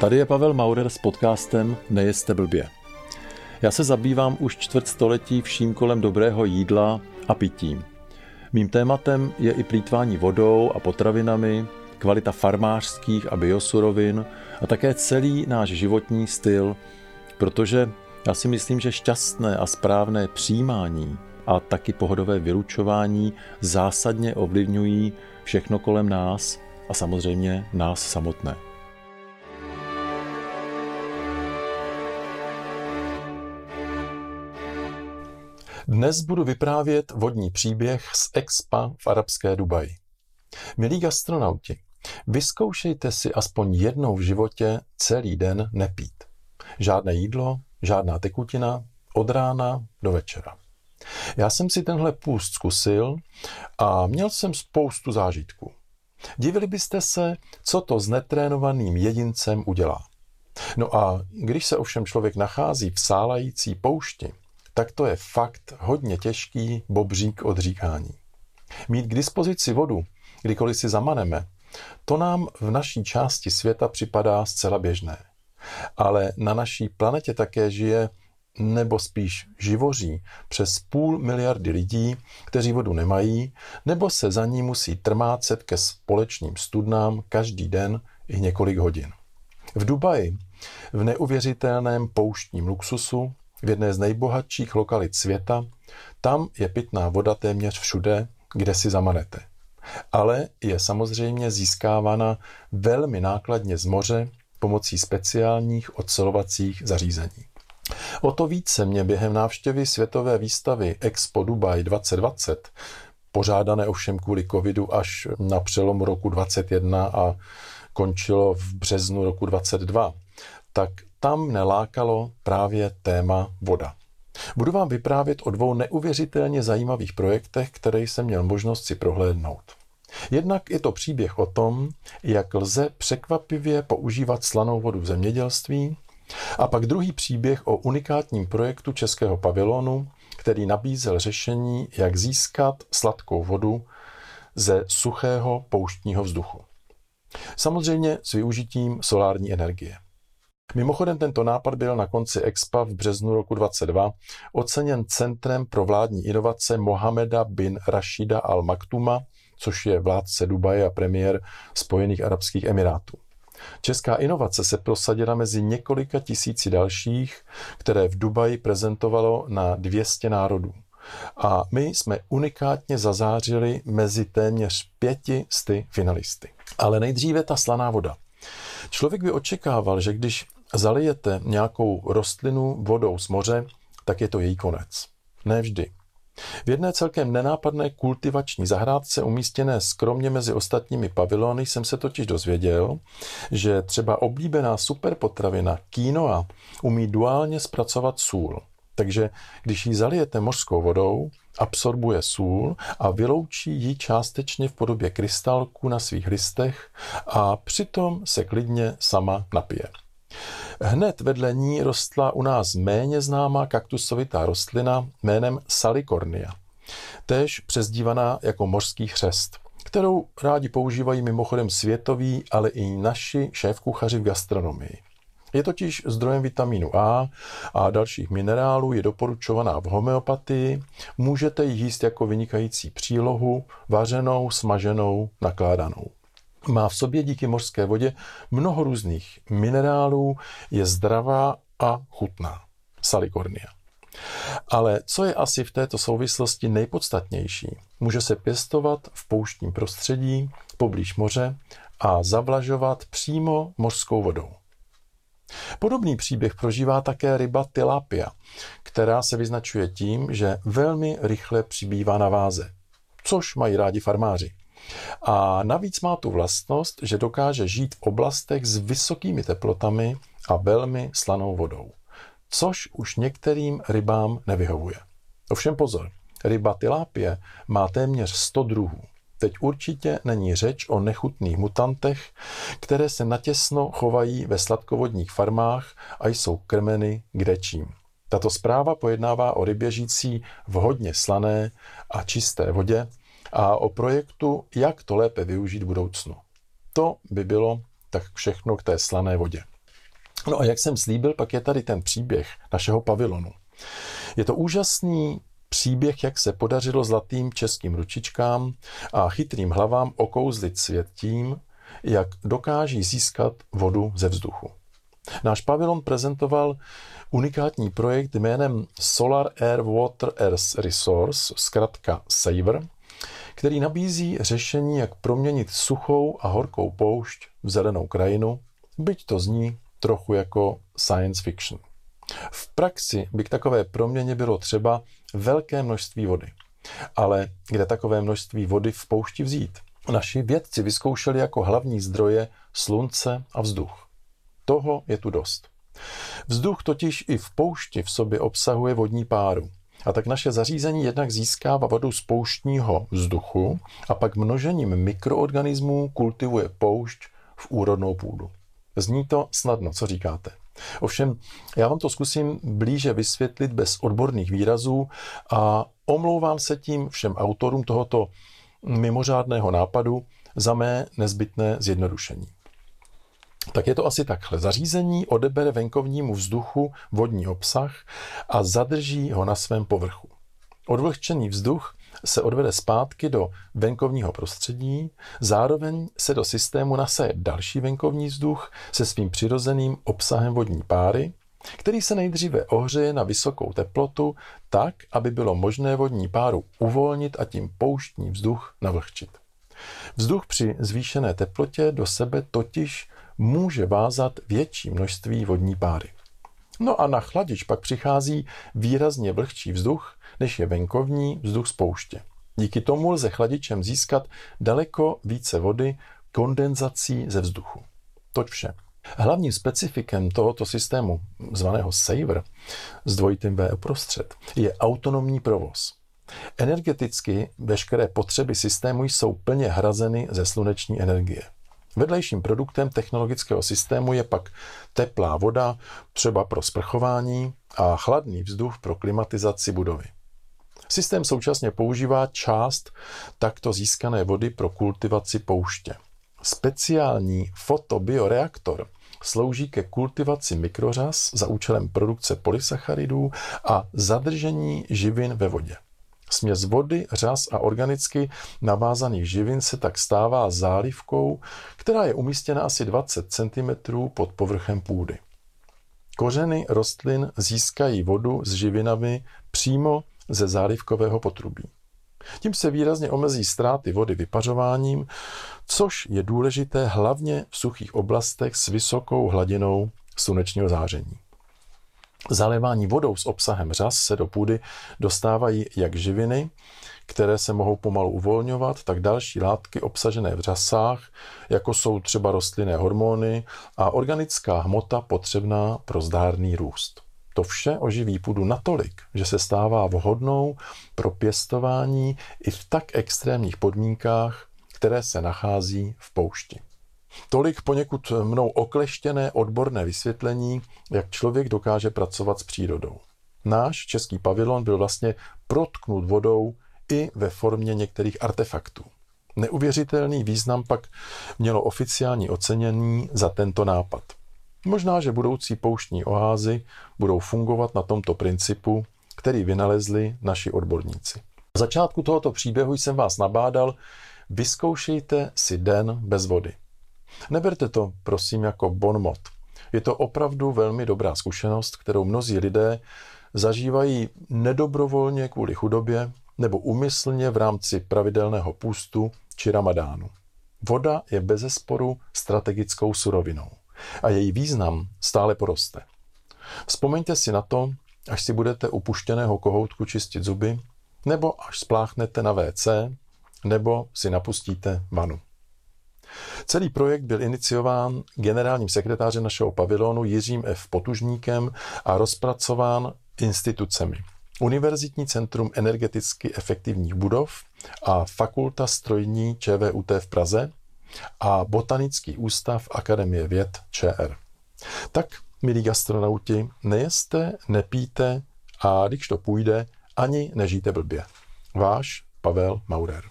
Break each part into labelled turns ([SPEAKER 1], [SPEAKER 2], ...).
[SPEAKER 1] Tady je Pavel Maurer s podcastem Nejeste blbě. Já se zabývám už čtvrt století vším kolem dobrého jídla a pití. Mým tématem je i plítvání vodou a potravinami, kvalita farmářských a biosurovin a také celý náš životní styl, protože já si myslím, že šťastné a správné přijímání a taky pohodové vylučování zásadně ovlivňují všechno kolem nás a samozřejmě nás samotné. Dnes budu vyprávět vodní příběh z Expa v arabské Dubaji. Milí gastronauti, vyzkoušejte si aspoň jednou v životě celý den nepít. Žádné jídlo, žádná tekutina, od rána do večera. Já jsem si tenhle půst zkusil a měl jsem spoustu zážitků. Divili byste se, co to s netrénovaným jedincem udělá. No a když se ovšem člověk nachází v sálající poušti, tak to je fakt hodně těžký bobřík odříkání. Mít k dispozici vodu, kdykoliv si zamaneme, to nám v naší části světa připadá zcela běžné. Ale na naší planetě také žije nebo spíš živoří přes půl miliardy lidí, kteří vodu nemají, nebo se za ní musí trmácet ke společným studnám každý den i několik hodin. V Dubaji, v neuvěřitelném pouštním luxusu, v jedné z nejbohatších lokalit světa, tam je pitná voda téměř všude, kde si zamanete. Ale je samozřejmě získávána velmi nákladně z moře pomocí speciálních ocelovacích zařízení. O to více mě během návštěvy světové výstavy Expo Dubai 2020, pořádané ovšem kvůli covidu až na přelomu roku 2021 a končilo v březnu roku 2022, tak tam nelákalo právě téma voda. Budu vám vyprávět o dvou neuvěřitelně zajímavých projektech, které jsem měl možnost si prohlédnout. Jednak je to příběh o tom, jak lze překvapivě používat slanou vodu v zemědělství, a pak druhý příběh o unikátním projektu Českého pavilonu, který nabízel řešení, jak získat sladkou vodu ze suchého pouštního vzduchu. Samozřejmě s využitím solární energie. Mimochodem tento nápad byl na konci Expa v březnu roku 2022 oceněn Centrem pro vládní inovace Mohameda bin Rashida Al Maktuma, což je vládce Dubaje a premiér Spojených Arabských Emirátů. Česká inovace se prosadila mezi několika tisíci dalších, které v Dubaji prezentovalo na 200 národů. A my jsme unikátně zazářili mezi téměř pěti sty finalisty. Ale nejdříve ta slaná voda. Člověk by očekával, že když zalijete nějakou rostlinu vodou z moře, tak je to její konec. Ne vždy. V jedné celkem nenápadné kultivační zahrádce umístěné skromně mezi ostatními pavilony jsem se totiž dozvěděl, že třeba oblíbená superpotravina quinoa umí duálně zpracovat sůl. Takže když ji zalijete mořskou vodou, absorbuje sůl a vyloučí ji částečně v podobě krystalků na svých listech a přitom se klidně sama napije. Hned vedle ní rostla u nás méně známá kaktusovitá rostlina jménem Salicornia, též přezdívaná jako mořský chřest, kterou rádi používají mimochodem světoví, ale i naši šéfkuchaři v gastronomii. Je totiž zdrojem vitamínu A a dalších minerálů, je doporučovaná v homeopatii, můžete ji jíst jako vynikající přílohu, vařenou, smaženou, nakládanou. Má v sobě díky mořské vodě mnoho různých minerálů, je zdravá a chutná. Salikornia. Ale co je asi v této souvislosti nejpodstatnější? Může se pěstovat v pouštním prostředí, poblíž moře a zavlažovat přímo mořskou vodou. Podobný příběh prožívá také ryba tilapia, která se vyznačuje tím, že velmi rychle přibývá na váze, což mají rádi farmáři. A navíc má tu vlastnost, že dokáže žít v oblastech s vysokými teplotami a velmi slanou vodou, což už některým rybám nevyhovuje. Ovšem pozor, ryba tilápie má téměř 100 druhů. Teď určitě není řeč o nechutných mutantech, které se natěsno chovají ve sladkovodních farmách a jsou krmeny kdečím. Tato zpráva pojednává o rybě žijící v hodně slané a čisté vodě a o projektu, jak to lépe využít v budoucnu. To by bylo tak všechno k té slané vodě. No a jak jsem slíbil, pak je tady ten příběh našeho pavilonu. Je to úžasný příběh, jak se podařilo zlatým českým ručičkám a chytrým hlavám okouzlit svět tím, jak dokáží získat vodu ze vzduchu. Náš pavilon prezentoval unikátní projekt jménem Solar Air Water Earth Resource, zkrátka SAVER, který nabízí řešení, jak proměnit suchou a horkou poušť v zelenou krajinu, byť to zní trochu jako science fiction. V praxi by k takové proměně bylo třeba velké množství vody. Ale kde takové množství vody v poušti vzít? Naši vědci vyzkoušeli jako hlavní zdroje slunce a vzduch. Toho je tu dost. Vzduch totiž i v poušti v sobě obsahuje vodní páru. A tak naše zařízení jednak získává vodu z pouštního vzduchu a pak množením mikroorganismů kultivuje poušť v úrodnou půdu. Zní to snadno, co říkáte? Ovšem, já vám to zkusím blíže vysvětlit bez odborných výrazů a omlouvám se tím všem autorům tohoto mimořádného nápadu za mé nezbytné zjednodušení. Tak je to asi takhle. Zařízení odebere venkovnímu vzduchu vodní obsah a zadrží ho na svém povrchu. Odvlhčený vzduch se odvede zpátky do venkovního prostředí, zároveň se do systému nasaje další venkovní vzduch se svým přirozeným obsahem vodní páry, který se nejdříve ohřeje na vysokou teplotu tak, aby bylo možné vodní páru uvolnit a tím pouštní vzduch navlhčit. Vzduch při zvýšené teplotě do sebe totiž může vázat větší množství vodní páry. No a na chladič pak přichází výrazně vlhčí vzduch, než je venkovní vzduch z pouště. Díky tomu lze chladičem získat daleko více vody kondenzací ze vzduchu. Toť vše. Hlavním specifikem tohoto systému, zvaného Saver, s dvojitým V uprostřed, je autonomní provoz. Energeticky veškeré potřeby systému jsou plně hrazeny ze sluneční energie. Vedlejším produktem technologického systému je pak teplá voda, třeba pro sprchování, a chladný vzduch pro klimatizaci budovy. Systém současně používá část takto získané vody pro kultivaci pouště. Speciální fotobioreaktor slouží ke kultivaci mikrořas za účelem produkce polysacharidů a zadržení živin ve vodě. Směs vody, řas a organicky navázaných živin se tak stává zálivkou, která je umístěna asi 20 cm pod povrchem půdy. Kořeny rostlin získají vodu s živinami přímo ze zálivkového potrubí. Tím se výrazně omezí ztráty vody vypařováním, což je důležité hlavně v suchých oblastech s vysokou hladinou slunečního záření. Zalévání vodou s obsahem řas se do půdy dostávají jak živiny, které se mohou pomalu uvolňovat, tak další látky obsažené v řasách, jako jsou třeba rostlinné hormony a organická hmota potřebná pro zdárný růst. To vše oživí půdu natolik, že se stává vhodnou pro pěstování i v tak extrémních podmínkách, které se nachází v poušti. Tolik poněkud mnou okleštěné odborné vysvětlení, jak člověk dokáže pracovat s přírodou. Náš český pavilon byl vlastně protknut vodou i ve formě některých artefaktů. Neuvěřitelný význam pak mělo oficiální ocenění za tento nápad. Možná, že budoucí pouštní oázy budou fungovat na tomto principu, který vynalezli naši odborníci. Na začátku tohoto příběhu jsem vás nabádal, vyzkoušejte si den bez vody. Neberte to, prosím, jako bon mot. Je to opravdu velmi dobrá zkušenost, kterou mnozí lidé zažívají nedobrovolně kvůli chudobě nebo umyslně v rámci pravidelného půstu či ramadánu. Voda je bezesporu strategickou surovinou a její význam stále poroste. Vzpomeňte si na to, až si budete u puštěného kohoutku čistit zuby, nebo až spláchnete na WC, nebo si napustíte vanu. Celý projekt byl iniciován generálním sekretářem našeho pavilonu Jiřím F. Potužníkem a rozpracován institucemi. Univerzitní centrum energeticky efektivních budov a Fakulta strojní ČVUT v Praze a Botanický ústav Akademie věd ČR. Tak, milí gastronauti, nejeste, nepíte a když to půjde, ani nežijte blbě. Váš Pavel Maurer.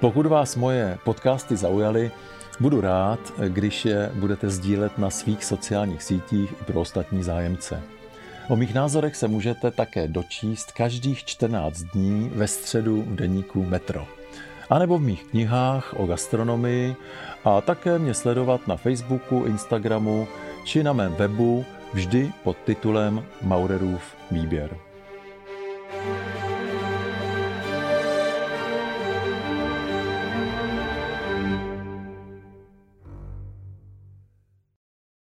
[SPEAKER 1] Pokud vás moje podcasty zaujaly, budu rád, když je budete sdílet na svých sociálních sítích i pro ostatní zájemce. O mých názorech se můžete také dočíst každých 14 dní ve středu v deníku Metro. A nebo v mých knihách o gastronomii a také mě sledovat na Facebooku, Instagramu či na mém webu vždy pod titulem Maurerův výběr.